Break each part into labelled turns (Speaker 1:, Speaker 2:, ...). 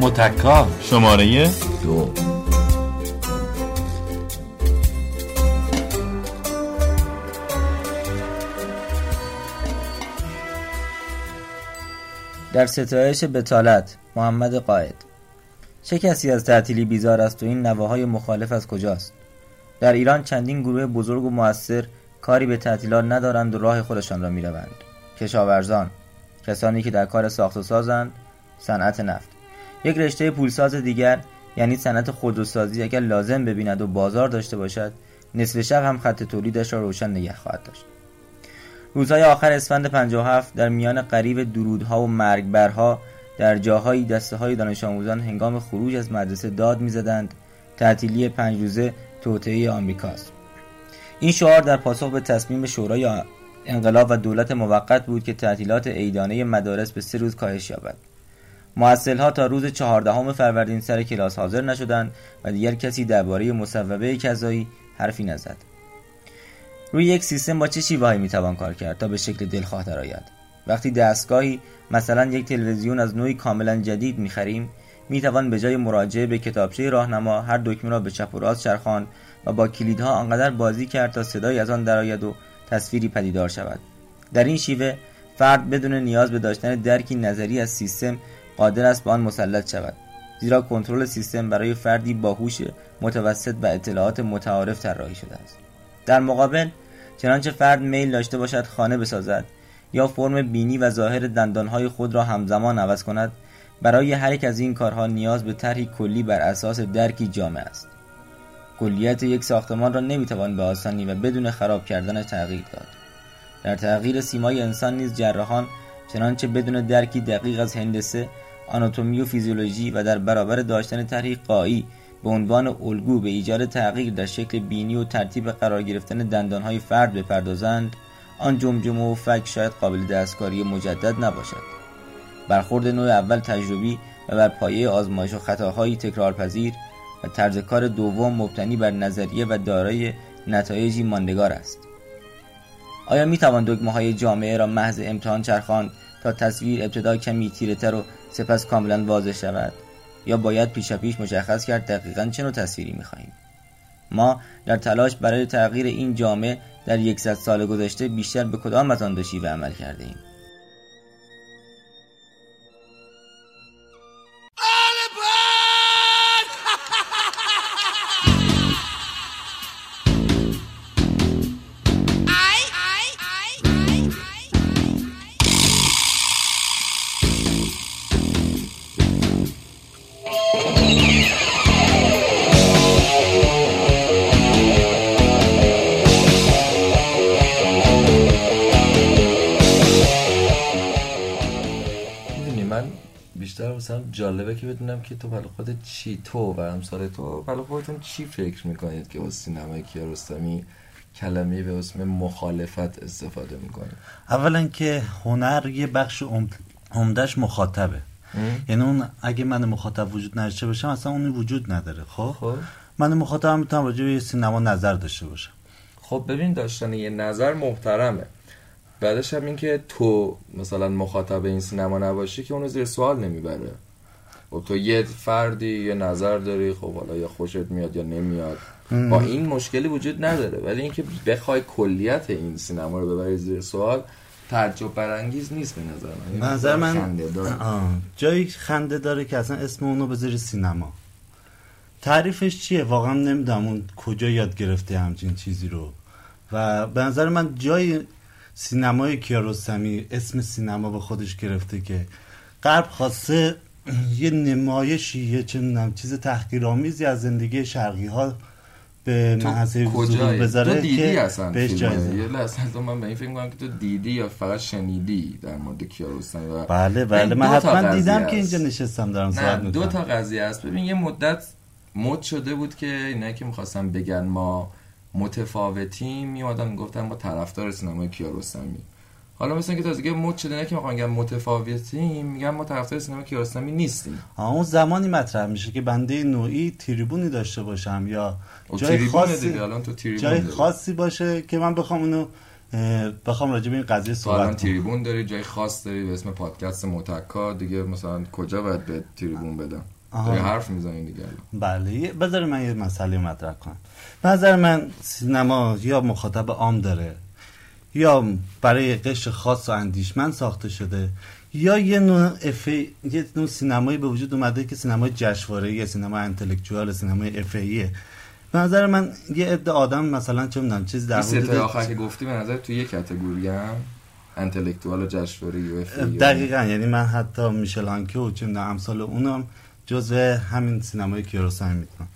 Speaker 1: متکا.
Speaker 2: شماره
Speaker 3: دو.
Speaker 4: در ستایش بتالت محمد قائد چه کسی از تعطیلی بیزار است و این نواهای مخالف از کجاست؟ در ایران چندین گروه بزرگ و موثر کاری به تعطیلات ندارند و راه خودشان را می‌روند. کشاورزان کسانی که در کار ساخت و سازند صنعت نفت. یک رشته پولساز دیگر یعنی صنعت خودروسازی اگر لازم ببیند و بازار داشته باشد نصف شب هم خط تولیدش را روشن نگه خواهد داشت. روزهای آخر اسفند 57 در میان قریب درودها و مرگبرها در جاهایی دسته های دانش آموزان هنگام خروج از مدرسه داد می‌زدند. تعطیلی پنج روزه توطئه آمریکاست. این شعار در پاسخ به تصمیم شورای انقلاب و دولت موقت بود که تعطیلات عیدانه مدارس به سه روز کاهش یابد. ها تا روز چهاردهم فروردین سر کلاس حاضر نشدند و دیگر کسی درباره مصوبه کذایی حرفی نزد. روی یک سیستم با چه شیوهایی می‌توان کار کرد تا به شکل دلخواه درآید؟ وقتی دستگاهی مثلا یک تلویزیون از نوعی کاملا جدید می‌خریم می‌توان به جای مراجعه به کتابچه راهنما هر دکمه را به چپ و راست چرخاند و با کلیدها آنقدر بازی کرد تا صدایی از آن درآید و تصویری پدیدار شود. در این شیوه فرد بدون نیاز به داشتن درکی نظری از سیستم قادر است به آن مسلط شود زیرا کنترل سیستم برای فردی باهوش متوسط و اطلاعات متعارف طراحی شده است. در مقابل چنانچه فرد میل داشته باشد خانه بسازد یا فرم بینی و ظاهر دندانهای خود را همزمان عوض کند برای هر یک از این کارها نیاز به طرحی کلی بر اساس درکی جامع است. کلیت یک ساختمان را نمی‌توان به آسانی و بدون خراب کردن تغییر داد. در تغییر سیمای انسان نیز جراحان چنانچه بدون درکی دقیق از هندسه آناتومی و فیزیولوژی و در برابر داشتن طرحی قایی به عنوان الگو به ایجاد تغییر در شکل بینی و ترتیب قرار گرفتن دندانهای فرد بپردازند آن جمجمه و فک شاید قابل دستکاری مجدد نباشد. برخورد نوع اول تجربی و بر پایه آزمایش و خطاهایی تکرارپذیر و طرز کار دوم مبتنی بر نظریه و دارای نتایجی ماندگار است. آیا می توان دکمه های جامعه را محض امتحان چرخان تا تصویر ابتدا کمی تیره تر و سپس کاملا واضح شود. یا باید پیش پیش مشخص کرد دقیقا چه نوع تصویری می خواهیم ما در تلاش برای تغییر این جامعه در یکصد سال گذشته بیشتر به کدام از آن دو عمل کرده ایم؟
Speaker 3: جالبه که بدونم که تو برای خودت چی تو و همسال تو برای خودتون چی فکر می‌کنید که از سینمای کیارستمی کلمه به اسم مخالفت استفاده می‌کنه؟
Speaker 1: اولا که هنر یه بخش عمدهش مخاطبه. یعنی اون اگه من مخاطب وجود نداشته باشم اصلا اون وجود نداره خب, خب. من مخاطب می‌تونم راجع به سینما نظر داشته باشم.
Speaker 3: خب ببین داشتن یه نظر محترمه. بعدش هم این که تو مثلا مخاطب این سینما نباشی که اونو زیر سوال نمی‌بره. و تو یه فردی یه نظر داری خب حالا یا خوشت میاد یا نمیاد. با این مشکلی وجود نداره. ولی اینکه بخوای کلیت این سینما رو ببری زیر سوال تعجب برانگیز نیست به نظر
Speaker 1: من. نظر من خنده داره. جایی خنده داره که اصلا اسم اونو بذاری سینما. تعریفش چیه؟ واقعا نمی‌دونم اون کجا یاد گرفته همچین چیزی رو. و به نظر من جای سینمای کیارستمی اسم سینما به خودش گرفته که غرب خواسته یه نمایشی یه چه چیز تحقیرآمیزی از زندگی شرقی ها به محضه حضور بذاره
Speaker 3: تو دیدی که اصلا بهش جایزه یه لحظه من به این فکر که تو دیدی یا فقط شنیدی در مورد کیارستمی و
Speaker 1: بله بله من حتما دیدم که اینجا نشستم دارم صحبت
Speaker 3: دو تا قضیه است. ببین یه مدت مد شده بود که اینا که می‌خواستم بگن ما متفاوتیم. میومدن گفتن ما طرفدار سینمای کیارستمی. حالا مثلا که تازگی مد شده نه که می‌خوام بگم متفاوتیم میگم ما طرفدار سینما کیارستمی نیستیم.
Speaker 1: اون زمانی مطرح میشه که بنده نوعی تریبونی داشته باشم یا جای خاصی
Speaker 3: الان تو
Speaker 1: جای خاصی باشه که من بخوام اونو بخوام راجع به این قضیه صحبت کنم.
Speaker 3: تریبون داری جای خاص داری به اسم پادکست متکا دیگه مثلا کجا باید به تریبون بدم؟ داری حرف می‌زنی دیگه
Speaker 1: بله بذار من یه مسئله مطرح کنم. به من سینما یا مخاطب عام داره یا برای قش خاص و اندیشمند ساخته شده یا یه نوع افی... یه نوع سینمایی به وجود اومده که سینما جشنواره سینما انتلکچوال سینمای افیه به نظر من یه عده آدم مثلا چه می‌دونم چیز در
Speaker 3: مورد آخر که گفتی به نظر تو یه کاتگوری هم انتلکتوال و جشنواره و
Speaker 1: دقیقاً یعنی من حتی میشل هانکه و چه می‌دونم امثال اونم جزء همین سینمای کیاروسامی می‌تونم.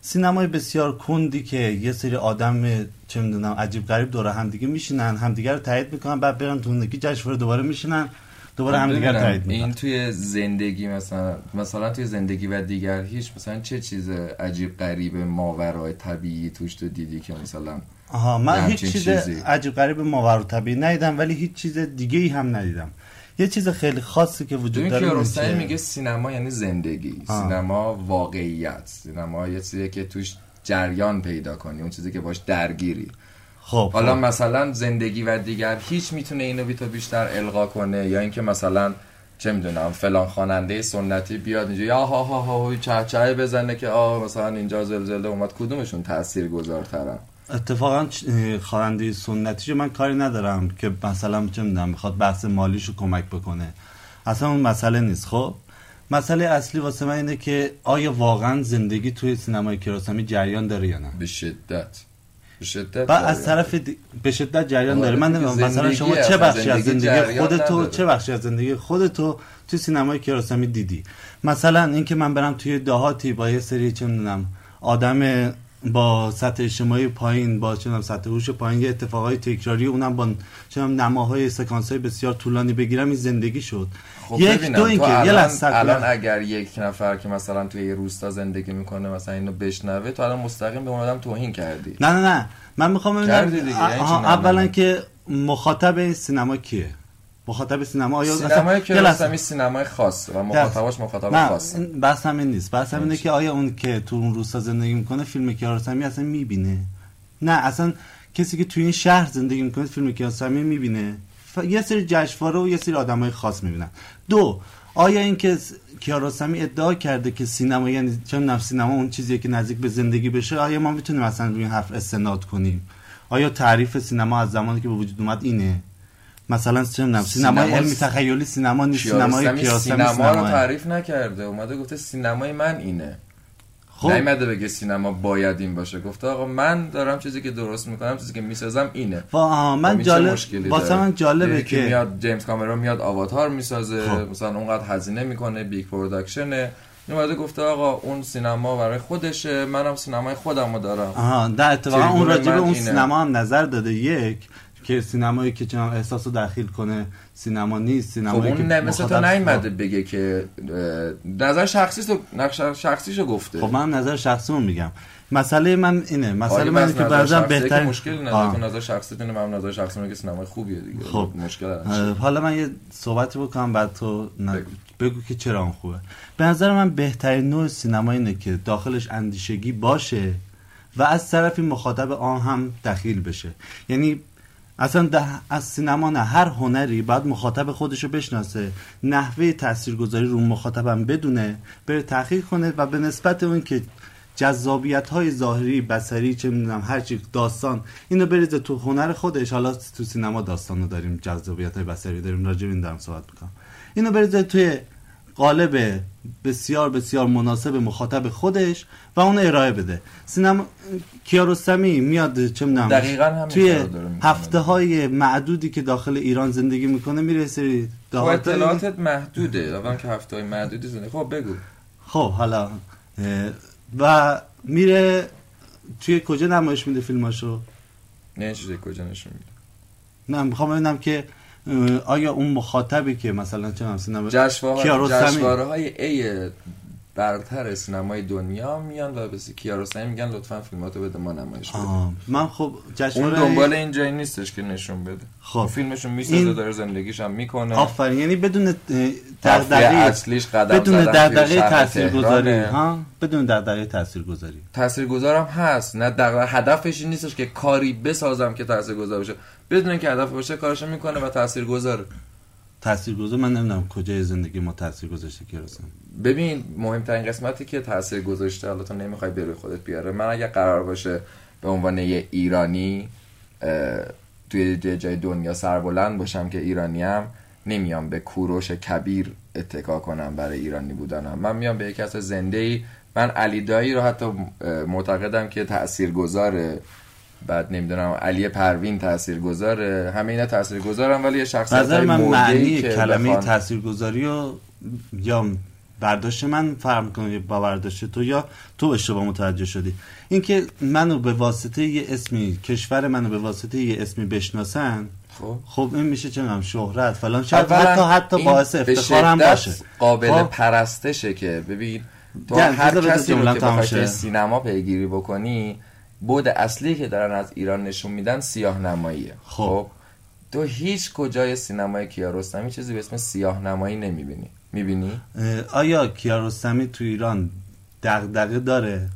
Speaker 1: سینمای بسیار کندی که یه سری آدم چه می‌دونم عجیب غریب دور هم دیگه میشینن همدیگه رو تایید می‌کنن بعد برن تو نگی جشنواره دوباره میشینن دوباره هم دیگر تایید می‌کنن.
Speaker 3: این توی زندگی مثلا مثلا توی زندگی و دیگر هیچ مثلا چه چیز عجیب غریب ماورای طبیعی توش تو دیدی که مثلا
Speaker 1: آها من هیچ چیز عجیب غریب ماورای طبیعی ندیدم ولی هیچ چیز دیگه ای هم ندیدم. یه چیز خیلی خاصی که وجود داره
Speaker 3: که میگه سینما یعنی زندگی آه. سینما واقعیت سینما یه چیزی که توش جریان پیدا کنی اون چیزی که باش درگیری خب حالا خب. مثلا زندگی و دیگر هیچ می‌تونه اینو بی تو بیشتر القا کنه یا اینکه مثلا چه می‌دونم فلان خواننده سنتی بیاد اینجا یا ها ها ها چه چه بزنه که آه مثلا اینجا زلزله اومد کدومشون تاثیر گذارترن
Speaker 1: اتفاقا خواننده سنتیشو من کاری ندارم که مثلا چه می‌دونم می‌خواد بحث مالیشو کمک بکنه. اصلا اون مسئله نیست. خب مسئله اصلی واسه من اینه که آیا واقعا زندگی توی سینمای کیارستمی جریان داره یا نه؟
Speaker 3: به شدت. به شدت
Speaker 1: از طرف دی... به شدت جریان داره. من نمی‌دونم مثلا شما چه بخشی از زندگی خودتو چه بخشی از زندگی خودتو توی سینمای کیارستمی دیدی؟ مثلا اینکه من برم توی دهاتی با یه سری چه می‌دونم آدم با سطح اجتماعی پایین با چنم سطح هوش پایین یه اتفاقای تکراری اونم با چنم نماهای سکانس های بسیار طولانی بگیرم این زندگی شد.
Speaker 3: خب یک دو این که یه الان اگر یک نفر که مثلا توی یه روستا زندگی می‌کنه مثلا اینو بشنوه تو الان مستقیم به اون آدم توهین کردی.
Speaker 1: نه نه نه. من می‌خوام ببینم یعنی اولا که مخاطب سینما کیه؟ مخاطب سینما آیا
Speaker 3: سینمای که رسمی سینمای خاص و مخاطبش مخاطب خاص
Speaker 1: بحث همین نیست. بحث همینه که آیا اون که تو اون روستا زندگی می‌کنه فیلم کیارستمی اصلا می‌بینه؟ نه اصلا کسی که تو این شهر زندگی می‌کنه فیلم کیارستمی می‌بینه. ف... یه سری جشنواره و یه سری آدمای خاص می‌بینن. دو آیا اینکه کیارستمی ادعا کرده که سینما یعنی چون نفس سینما اون چیزیه که نزدیک به زندگی بشه آیا ما می‌تونیم مثلا روی این حرف استناد کنیم؟ آیا تعریف سینما از زمانی که به وجود اومد اینه؟ مثلا چه سینمای علمی تخیلی سینما نیست سینمای کیارستمی
Speaker 3: سینما رو تعریف نکرده. اومده گفته سینمای من اینه. خب. نیومده بگه سینما باید این باشه. گفته آقا من دارم چیزی که درست می‌کنم چیزی که می‌سازم اینه.
Speaker 1: من خب جالب واسه من جالبه که
Speaker 3: میاد جیمز کامرون میاد آواتار می‌سازه خب. مثلا اونقدر هزینه می‌کنه big production ه. اومده گفته آقا اون سینما برای خودشه منم سینمای خودمو دارم.
Speaker 1: آها در اتفاقا اون راجبه اون سینما هم نظر داده. یک که سینمایی که چنان احساس رو داخل کنه سینما نیست سینمایی
Speaker 3: خب اون مثل تو نیومده بگه که نظر شخصی تو شخصیشو گفته.
Speaker 1: خب من نظر شخصی رو میگم. مسئله من اینه. مسئله من که بعضا بهتر
Speaker 3: مشکل نداره. نظر شخصی تونه من نظر شخصی که سینما خوبیه دیگه.
Speaker 1: خب. مشکل حالا من یه صحبتی بکنم بعد تو بگو. که چرا اون خوبه. به نظر من بهترین نوع سینما اینه که داخلش اندیشگی باشه و از طرفی مخاطب آن هم دخیل بشه. یعنی اصلا از سینما نه هر هنری باید مخاطب خودشو بشناسه نحوه تاثیرگذاری رو مخاطبم بدونه بره تحقیق کنه و به نسبت اون که جذابیت های ظاهری بسری چه می‌دونم هر چی داستان اینو بریزه تو هنر خودش. حالا تو سینما داستانو داریم جذابیت های بسری داریم راجع به این دارم صحبت می‌کنم. اینو بریزه توی قالب بسیار بسیار مناسب مخاطب خودش و اون ارائه بده. سینما کیارستمی میاد چه
Speaker 3: می‌دونم
Speaker 1: توی هفته های معدودی که داخل ایران زندگی می‌کنه میره سری
Speaker 3: خب اطلاعاتت محدوده. اول که هفته های معدودی زندگی. خب بگو.
Speaker 1: خب حالا و میره توی کجا نمایش میده فیلماشو؟
Speaker 3: نه چیزی کجا نشون میده؟
Speaker 1: نه می‌خوام ببینم که آیا اون مخاطبی که مثلا چه سینما
Speaker 3: جشنواره های ای برتر سینمای دنیا میان و به کیارستمی میگن لطفا فیلماتو بده ما نمایش بده
Speaker 1: من خب
Speaker 3: جشنواره اون دنبال این جایی نیستش که نشون بده. خب. فیلمشو می‌سازه این... داره زندگیش هم می‌کنه.
Speaker 1: آفرین. یعنی بدون دغدغه
Speaker 3: اصلیش قدم
Speaker 1: بدون دغدغه تاثیرگذاری ها؟ بدون دغدغه تاثیرگذاری.
Speaker 3: تاثیرگذارم هست. نه دغدغه هدفش این نیستش که کاری بسازم که تاثیرگذار بشه. بدون که هدف باشه کارشو می‌کنه و تاثیرگذاره
Speaker 1: تاثیرگذار؟ من نمی‌دونم کجای زندگی ما تاثیر گذاشته کیارستمی
Speaker 3: ببین مهمترین قسمتی که تاثیر گذاشته حالا تو نمی‌خوای بروی خودت بیاره. من اگه قرار باشه به عنوان یه ایرانی توی جای دنیا سربلند باشم که ایرانیم نمیام به کوروش کبیر اتکا کنم برای ایرانی بودنم. من میام به یک کس زنده ای من علی دایی رو حتی معتقدم که تأثیر گذاره بعد نمی‌دونم علی پروین تأثیر گذاره همه اینا تأثیر گذارم ولی یه شخصیت
Speaker 1: های من معنی کلمه تأثیر گذاری و یا برداشت من فرم کنه با برداشت تو یا تو اشتباه متوجه شدی. اینکه منو به واسطه یه اسمی کشور منو به واسطه یه اسمی بشناسن خب. خب این میشه چه شهرت فلان. شاید حتی حتی باعث افتخار هم باشه.
Speaker 3: قابل خب. پرستشه که ببین تو هر کسی رو که سینما پیگیری بکنی بود اصلی که دارن از ایران نشون میدن سیاه نماییه خب, خب. تو هیچ کجای سینمای کیارستمی چیزی به اسم سیاه نمایی نمی‌بینی. می‌بینی؟
Speaker 1: آیا کیارستمی تو ایران دغدغه داره؟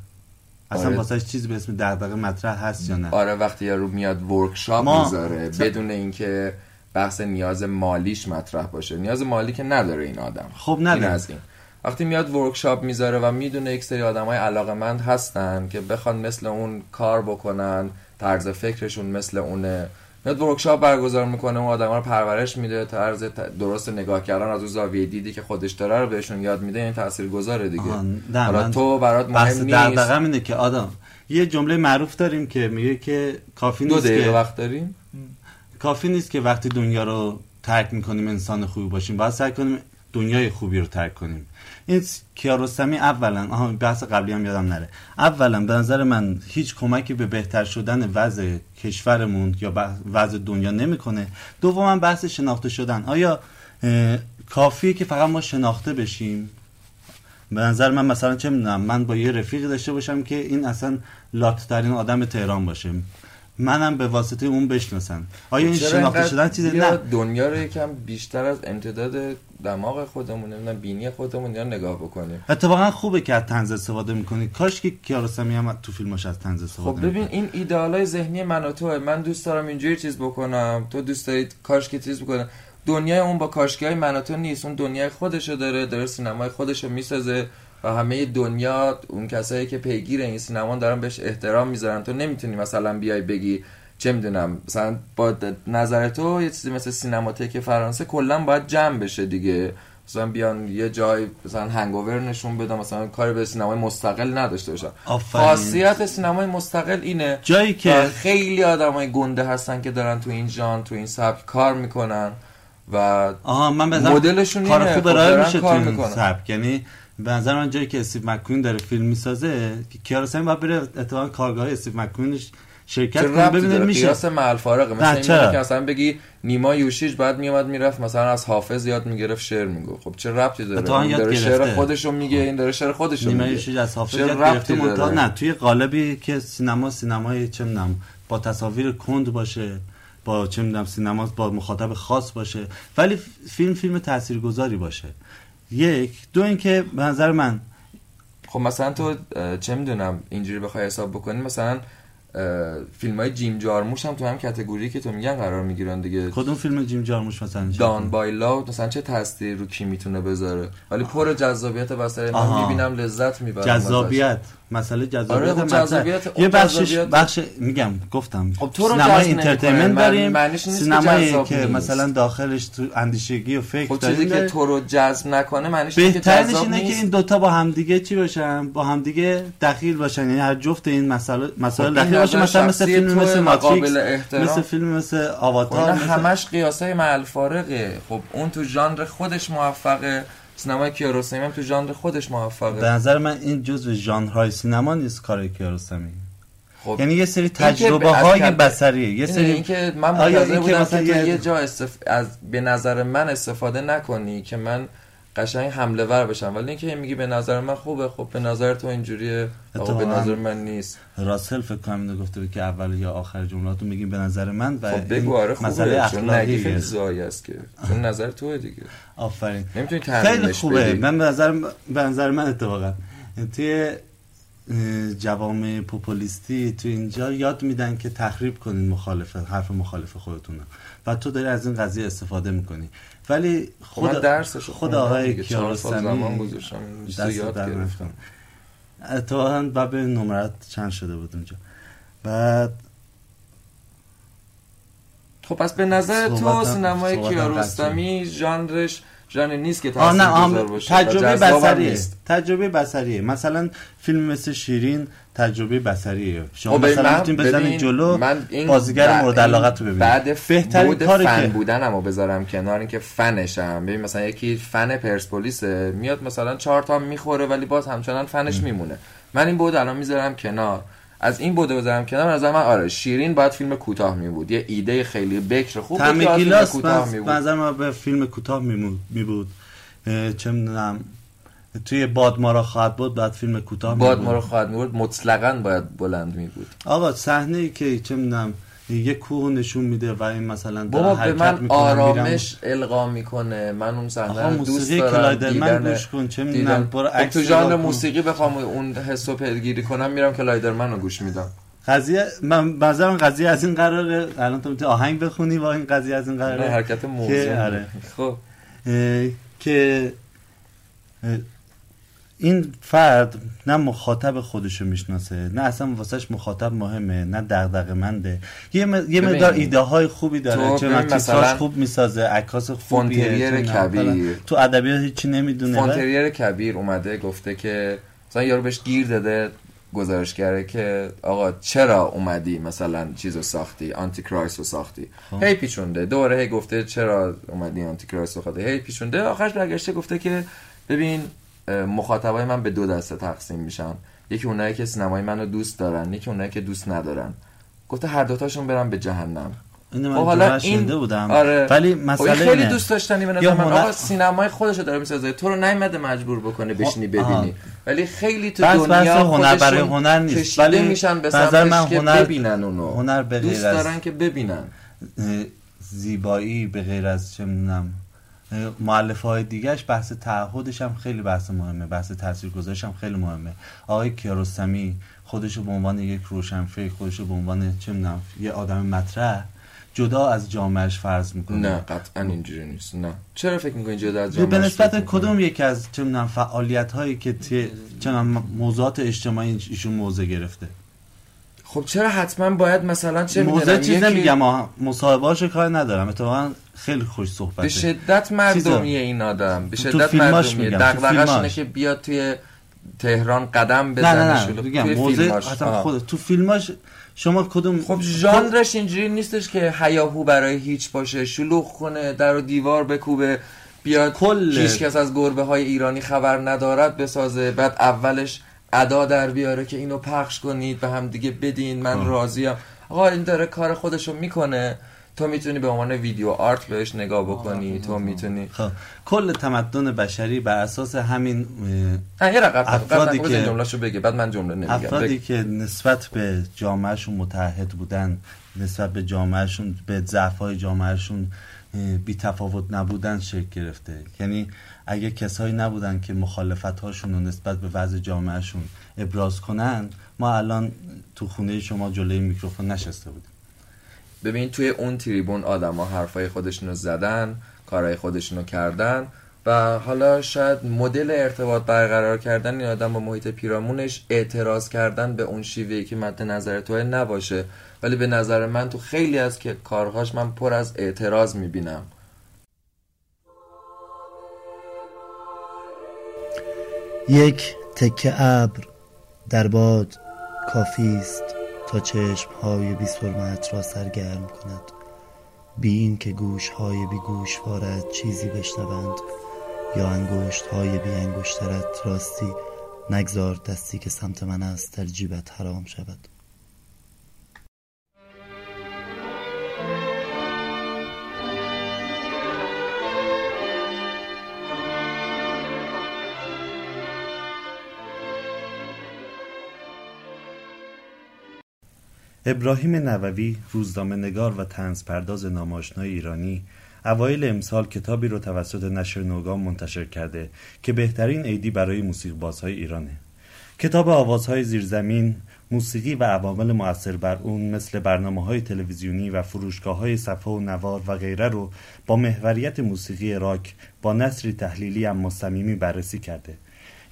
Speaker 1: اصلا آره. واسه چیزی به اسم دغدغه مطرح هست یا نه؟
Speaker 3: آره وقتی یارو میاد ورکشاپ ما... می‌ذاره بدون اینکه بحث نیاز مالیش مطرح باشه. نیاز مالی که نداره این آدم.
Speaker 1: خب نداره.
Speaker 3: از این. وقتی میاد ورکشاپ می‌ذاره و می‌دونه یک سری آدم های علاقمند هستن که بخوان مثل اون کار بکنن طرز فکرشون مثل اونه میاد ورکشاپ برگزار می‌کنه اون آدم رو پرورش میده طرز درست نگاه کردن از اون زاویه دیدی که خودش داره رو بهشون یاد میده این تاثیر گذاره دیگه حالا تو برات مهم نیست.
Speaker 1: اینه که آدم یه جمله معروف داریم که میگه که کافی نیست
Speaker 3: دو که وقت داریم.
Speaker 1: کافی نیست که وقتی دنیا رو ترک می‌کنیم انسان خوبی باشیم باید سعی کنیم دنیای خوبی رو ترک کنیم. این کیارستمی اولا آها بحث قبلی هم یادم نره. اولا به نظر من هیچ کمکی به بهتر شدن وضع کشورمون یا وضع دنیا نمی‌کنه. دوما بحث شناخته شدن. آیا کافیه که فقط ما شناخته بشیم؟ به نظر من مثلا چه می‌دونم من با یه رفیق داشته باشم که این اصلا لاتترین آدم تهران باشه. منم به واسطه اون بشناسن آیا این شناخته شدن چیزی؟ نه.
Speaker 3: دنیا رو یکم بیشتر از امتداد دماغ خودمون نمی‌دونم بینی خودمون یا نگاه بکنیم.
Speaker 1: اتفاقا خوبه که از طنز استفاده می‌کنی. کاش که کیارستمی هم تو فیلماش از طنز استفاده
Speaker 3: خب ببین این ایدئالای ذهنی من و توه. من دوست دارم اینجوری چیز بکنم. تو دوست دارید کاش که چیز بکنه دنیای اون با کاشکی های من تو نیست. اون دنیای خودشو داره داره سینمای خودشو می‌سازه. و همه دنیا اون کسایی که پیگیر این سینما دارن بهش احترام می‌ذارن. تو نمی‌تونی مثلا بیای بگی چه می‌دونم مثلا با نظر تو یه چیزی مثل سینماتک فرانسه کلا باید جمع بشه دیگه. مثلا بیان یه جای مثلا هنگوور نشون بدم مثلا کاری به سینمای مستقل نداشته باشن. خاصیت سینمای مستقل اینه.
Speaker 1: جایی که
Speaker 3: خیلی آدمای گنده هستن که دارن تو این جان تو این سبک کار می‌کنن و
Speaker 1: آها من مدلشون کار خوب خب میشه تو این سبک. یعنی به نظر من جایی که استیو مکوین داره فیلم می‌سازه که کیارستمی باید بره اتفاقا کارگاه استیو مکوینش شرکت کنه ببینه میشه.
Speaker 3: قیاس مع فارقه مثلا این که مثلا بگی نیما یوشیج بعد میومد می‌رفت مثلا از حافظ یاد می‌گرفت شعر میگو خب چه ربطی داره؟ این داره شعر خودشو میگه این داره شعر خودشو
Speaker 1: نیما یوشیج از حافظ یاد گرفته نه توی قالبی که سینما سینمای چه می‌دونم با تصاویر کند باشه با چه می‌دونم سینما با مخاطب خاص باشه ولی فیلم فیلم تاثیرگذاری باشه. یک. دو اینکه به نظر من
Speaker 3: خب مثلا تو چه می‌دونم اینجوری بخوای حساب بکنی مثلا فیلم های جیم جارموش هم تو هم کتگوری که تو میگن قرار می‌گیرن دیگه.
Speaker 1: کدوم فیلم جیم جارموش مثلا
Speaker 3: دان بای لا مثلا چه تاثیری رو کی می‌تونه بذاره؟ ولی پر جذابیت واسه من. می‌بینم لذت می‌برم
Speaker 1: جذابیت. مسئله جذابیت, آره خب جذابیت یه بخشش بخش میگم گفتم.
Speaker 3: خب تو رو سینمای
Speaker 1: entertainment داریم. سینمایی که مثلا داخلش تو اندیشگی و فکر
Speaker 3: خب چیزی که تو رو جذب نکنه معنیش اینه که جذاب
Speaker 1: اینه که این دوتا با همدیگه چی باشن؟ با همدیگه دخیل باشن. یعنی هر جفت این مسائل مسائل خب دخیل باشه مثلا مثل فیلم مثل ماتریکس مثل فیلم مثل آواتار
Speaker 3: همش قیاسای مع خب اون تو ژانر خودش موفقه. سینمای کیارستمی هم تو ژانر خودش موفقه.
Speaker 1: به نظر من این جزء ژانرهای سینما نیست کار کیارستمی. خب. یعنی یه سری تجربه های بصریه یه سری
Speaker 3: اینکه من منتظر بودم که یه جا استف... از به نظر من استفاده نکنی که من قشنگ حمله ور بشم ولی اینکه میگی به نظر من خوبه. خب به نظر تو اینجوریه. به نظر من نیست.
Speaker 1: راسل فکر کنم اینو گفته بود که اول یا آخر جملاتو میگیم به نظر من و
Speaker 3: خب بگو آره خوبه. مسئله اخلاقی خیلی است که. چون نظر توه دیگه.
Speaker 1: آفرین.
Speaker 3: نمی‌تونی
Speaker 1: خیلی خوبه بدی. من به نظر به نظر من اتفاقا. توی جوامع پوپولیستی تو اینجا یاد میدن که تخریب کنین مخالف حرف مخالف خودتون و تو داری از این قضیه استفاده می‌کنی. ولی
Speaker 3: خب خود درسش
Speaker 1: خود آقای کیارستمی
Speaker 3: یاد گرفتم.
Speaker 1: اتفاقا باب نمرت چند شده بود اونجا. بعد
Speaker 3: خب پس به نظر تو سینمای کیارستمی ژانرش ژانر نیست که تاثیرگذار باشه.
Speaker 1: تجربه بصریه. تجربه بصریه. مثلا فیلم مثل شیرین تجربه بصریه. شما خب مثلا می‌تونید بزنید جلو من این بازیگر مورد علاقت رو ببینید.
Speaker 3: بعد بهترین کاری فن که بودنمو بذارم کنار اینکه فنشم. ببین مثلا یکی فن پرسپولیسه میاد مثلا چهار تا می‌خوره ولی باز همچنان فنش میمونه. من این بود الان می‌ذارم کنار. از این بوده بذارم کنار از من آره شیرین باید فیلم کوتاه می بود یه ایده خیلی بکر خوب بود
Speaker 1: فیلم کوتاه می بود نظر من به فیلم کوتاه می بود چه می‌دونم توی باد ما را خواهد بود بعد فیلم کوتاه
Speaker 3: باد ما را خواهد بود مطلقاً باید بلند می بود
Speaker 1: آقا صحنه ای که چه می‌دونم یه کوه نشون میده و این مثلا
Speaker 3: بابا به من آرامش القا می‌کنه. من اون صحنه دوست دارم
Speaker 1: من گوش کن چه می‌دونم برو
Speaker 3: خب تو ژانر موسیقی بخوام اون حسو پیگیری کنم میرم کلایدرمن رو گوش میدم.
Speaker 1: قضیه من بازم قضیه از این قراره. الان تو می‌تونی آهنگ بخونی و این قضیه از این قراره.
Speaker 3: حرکت موضوع
Speaker 1: آره. خب. که این فرد نه مخاطب خودشو می‌شناسه نه اصلا واسهش مخاطب مهمه نه دغدغه منده یه, م... یه مقدار ایده های خوبی داره چه مثلا خوب می‌سازه عکاس
Speaker 3: خوبیه کبیر.
Speaker 1: تو ادبیات هیچی نمی‌دونه.
Speaker 3: فونتریر کبیر اومده گفته که مثلا یارو بهش گیر داده گزارشگره که آقا چرا اومدی مثلا چیزو ساختی آنتی کرایست رو ساختی؟ خب. هی پیچونده. دوره هی گفته چرا اومدی آنتی کرایست رو ساختی؟ هی پیچونده. آخرش برگشته گفته که ببین مخاطبای من به دو دسته تقسیم میشن. یکی اونایی که سینمای منو دوست دارن یکی اونایی که دوست ندارن. گفته هر دوتاشون برن به جهنم.
Speaker 1: اینو من خب حالا این بودم.
Speaker 3: آره.
Speaker 1: ولی مسئله
Speaker 3: خیلی اینه. دوست داشتنی به نظر من. آقا سینمای خودشو داره می‌سازه. تو رو نیومده مجبور بکنه بشینی ببینی. ولی خیلی تو بس دنیا بس
Speaker 1: هنر برای هنر نیست.
Speaker 3: ولی میشن به نظر من که هنر ببینن اونو.
Speaker 1: هنر به
Speaker 3: دوست دارن که ببینن.
Speaker 1: زیبایی به غیر از چه می‌دونم. معلف های دیگهش بحث تعهدش هم خیلی بحث مهمه بحث تاثیرگذاریش هم خیلی مهمه. آقای کیارستمی خودشو به عنوان یک روشنفکر خودشو به عنوان چه می‌دونم یه آدم مطرح جدا از جامعهش فرض می‌کنه.
Speaker 3: نه قطعا اینجوری نیست. نه. چرا فکر می‌کنی جدا از جامعهش
Speaker 1: به نسبت کدوم یکی از چه می‌دونم فعالیت هایی که چه موضوعات اجتماعی ایشون موضع گرفته؟
Speaker 3: خب چرا حتما باید مثلا چه
Speaker 1: موضوع چیز یکی... نمیگم مصاحبه کار ندارم. اتفاقا خیلی خوش صحبته.
Speaker 3: به شدت مردمیه این آدم. به شدت مردمیه دغدغش اینه که بیاد توی تهران قدم بزنه
Speaker 1: نه. نه نه موضوع خود تو فیلماش شما کدوم
Speaker 3: خب ژانرش اینجوری نیستش که حیاهو برای هیچ باشه. شلوغ کنه در و دیوار بکوبه بیاد کل هیچ کس از گربه های ایرانی خبر ندارد بسازه. بعد اولش ادا در بیاره که اینو پخش کنید به هم دیگه بدین من راضیم. آقا این داره کار خودشو می‌کنه. تو می‌تونی به عنوان ویدیو آرت بهش نگاه بکنی. تو می‌تونی.
Speaker 1: خب کل تمدن بشری بر اساس همین
Speaker 3: افرادی که جملهشو بگه بعد من جمله نمیگم.
Speaker 1: افرادی که نسبت به جامعهشون متحد بودن نسبت به جامعهشون به ضعف‌های جامعهشون بی تفاوت نبودن شکل گرفته. یعنی اگه کسایی نبودن که مخالفت هاشون رو نسبت به وضع جامعهشون ابراز کنن ما الان تو خونه شما جلوی میکروفون نشسته بودیم.
Speaker 3: ببین توی اون تریبون آدما حرفای خودشونو زدن کارهای خودشونو کردن و حالا شاید مدل ارتباط برقرار کردن این آدم با محیط پیرامونش اعتراض کردن به اون شیوهی که مد نظر توه نباشه. ولی به نظر من تو خیلی از که کارهاش من پر از اعتراض می‌بینم.
Speaker 1: یک تکه ابر در باد کافی است تا چشم های بی را سرگرم کند. بی این که گوش های بی گوش چیزی بشنوند یا انگشت های بی انگشترت راستی نگذار دستی که سمت من است در جیبت حرام شود. ابراهیم نووی روزنامه نگار و تنز پرداز ناماشنای ایرانی اوایل امسال کتابی رو توسط نشر نوگام منتشر کرده که بهترین عیدی برای موسیق بازهای ایرانه. کتاب آوازهای زیرزمین موسیقی و عوامل مؤثر بر اون مثل برنامه های تلویزیونی و فروشگاه های صفحه و نوار و غیره رو با محوریت موسیقی راک با نصری تحلیلی اما صمیمی بررسی کرده.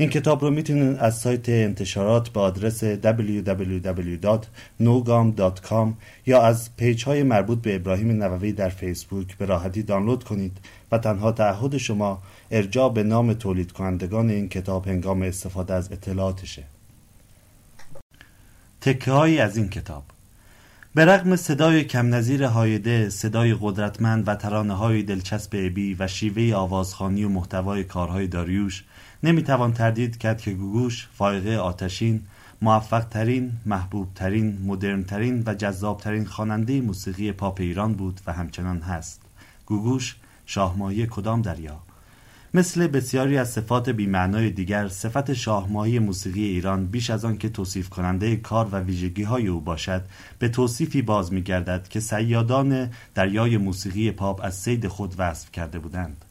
Speaker 1: این کتاب رو می‌تونید از سایت انتشارات به آدرس www.nogam.com یا از پیج های مربوط به ابراهیم نووی در فیسبوک به راحتی دانلود کنید و تنها تعهد شما ارجاع به نام تولید کنندگان این کتاب هنگام استفاده از اطلاعاتشه. تکه از این کتاب. به رغم صدای کم نظیر هایده، صدای قدرتمند و ترانه های دلچسب ابی و شیوه آوازخانی و محتوای کارهای داریوش نمی‌توان تردید کرد که گوگوش فائقه آتشین موفق ترین، محبوب ترین، مدرن ترین و جذاب ترین خواننده موسیقی پاپ ایران بود و همچنان هست. گوگوش شاهماهی کدام دریا؟ مثل بسیاری از صفات بیمعنای دیگر صفت شاهماهی موسیقی ایران بیش از آن که توصیف کننده کار و ویژگی های او باشد به توصیفی باز می گردد که سیادان دریای موسیقی پاپ از سید خود وصف کرده بودند.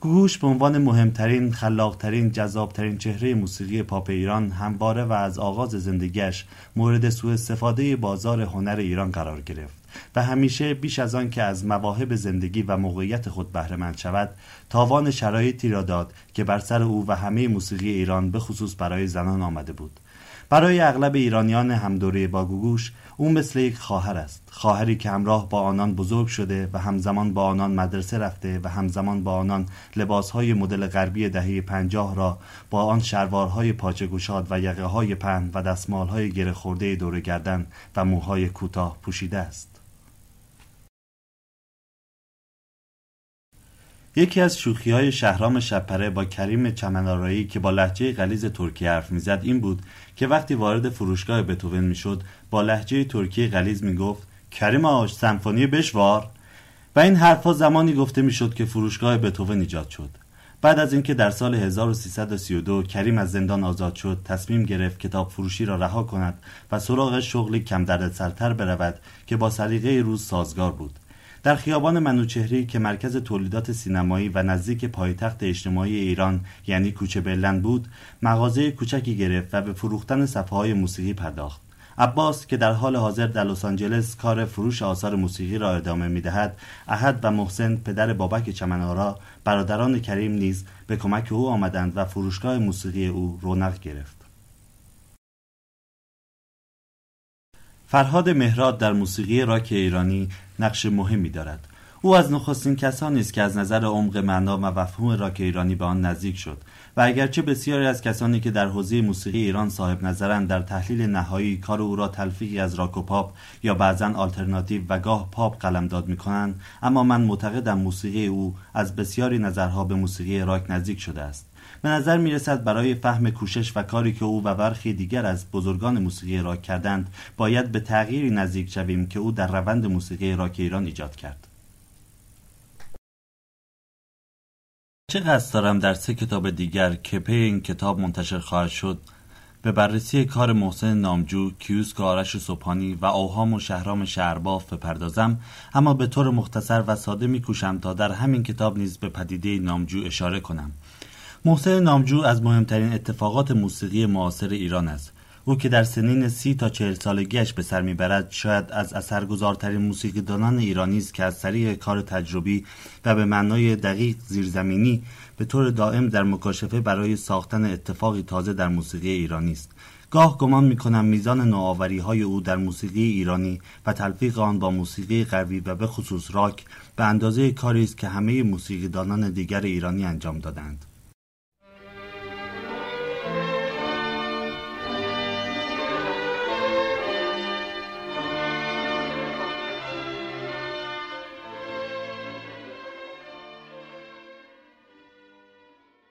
Speaker 1: گوگوش به عنوان مهمترین، خلاقترین، جذابترین چهره موسیقی پاپ ایران همواره و از آغاز زندگیش مورد سوء استفاده بازار هنر ایران قرار گرفت. و همیشه بیش از آن که از مواهب زندگی و موقعیت خود بهرهمند شود تاوان شرایطی را داد که بر سر او و همه موسیقی ایران به خصوص برای زنان آمده بود. برای اغلب ایرانیان همدوره با گوگوش او مثل یک خواهر است. خواهری که همراه با آنان بزرگ شده و همزمان با آنان مدرسه رفته و همزمان با آنان لباسهای مدل غربی دهه پنجاه را با آن شلوارهای پاچه گشاد و یقه های پهن و دستمالهای گره خورده دور گردن و موهای کوتاه پوشیده است. یکی از شوخی های شهرام شپره با کریم چمنارایی که با لحجه غلیز ترکیه حرف می‌زد این بود که وقتی وارد فروشگاه بتوون می‌شد با لحجه ترکیه غلیز می‌گفت کریم آش سمفونی بشوار. و این حرفها زمانی گفته می‌شد که فروشگاه بتوون ایجاد شد. بعد از اینکه در سال 1332 کریم از زندان آزاد شد تصمیم گرفت کتاب فروشی را رها کند و سراغ شغلی کم سرتر برود که با سلیقه روز سازگار بود. در خیابان منوچهری که مرکز تولیدات سینمایی و نزدیک پایتخت اجتماعی ایران یعنی کوچه بلند بود مغازه کوچکی گرفت و به فروختن صفحه های موسیقی پرداخت. عباس که در حال حاضر در لس آنجلس کار فروش آثار موسیقی را ادامه می‌دهد احد و محسن پدر بابک چمنارا برادران کریم نیز به کمک او آمدند و فروشگاه موسیقی او رونق گرفت. فرهاد مهراد در موسیقی راک ایرانی نقش مهمی دارد. او از نخستین کسانی است که از نظر عمق معنا و مفهوم راک ایرانی به آن نزدیک شد و اگرچه بسیاری از کسانی که در حوزه موسیقی ایران صاحب نظرند در تحلیل نهایی کار او را تلفیقی از راک و پاپ یا بعضا آلترناتیو و گاه پاپ قلمداد می‌کنند اما من معتقدم موسیقی او از بسیاری نظرها به موسیقی راک نزدیک شده است. به نظر می رسد برای فهم کوشش و کاری که او و برخی دیگر از بزرگان موسیقی راک کردند باید به تغییری نزدیک شویم که او در روند موسیقی راک ایران ایجاد کرد. چه قصد دارم در سه کتاب دیگر که پی این کتاب منتشر خواهد شد؟ به بررسی کار محسن نامجو، کیوسک آرش صبحانی و اوهام و شهرام شهرباف بپردازم اما به طور مختصر و ساده میکوشم تا در همین کتاب نیز به پدیده نامجو اشاره کنم. محسن نامجو از مهمترین اتفاقات موسیقی معاصر ایران است. او که در سنین سی تا چهل سالگیش به سر می‌برد شاید از اثرگذارترین موسیقیدانان ایرانی است که از طریق کار تجربی و به معنای دقیق زیرزمینی به طور دائم در مکاشفه برای ساختن اتفاقی تازه در موسیقی ایرانی است. گاه گمان می‌کنم میزان نوآوری های او در موسیقی ایرانی و تلفیق آن با موسیقی غربی و به خصوص راک به اندازه کاری است که همه موسیقیدانان دیگر ایرانی انجام دادند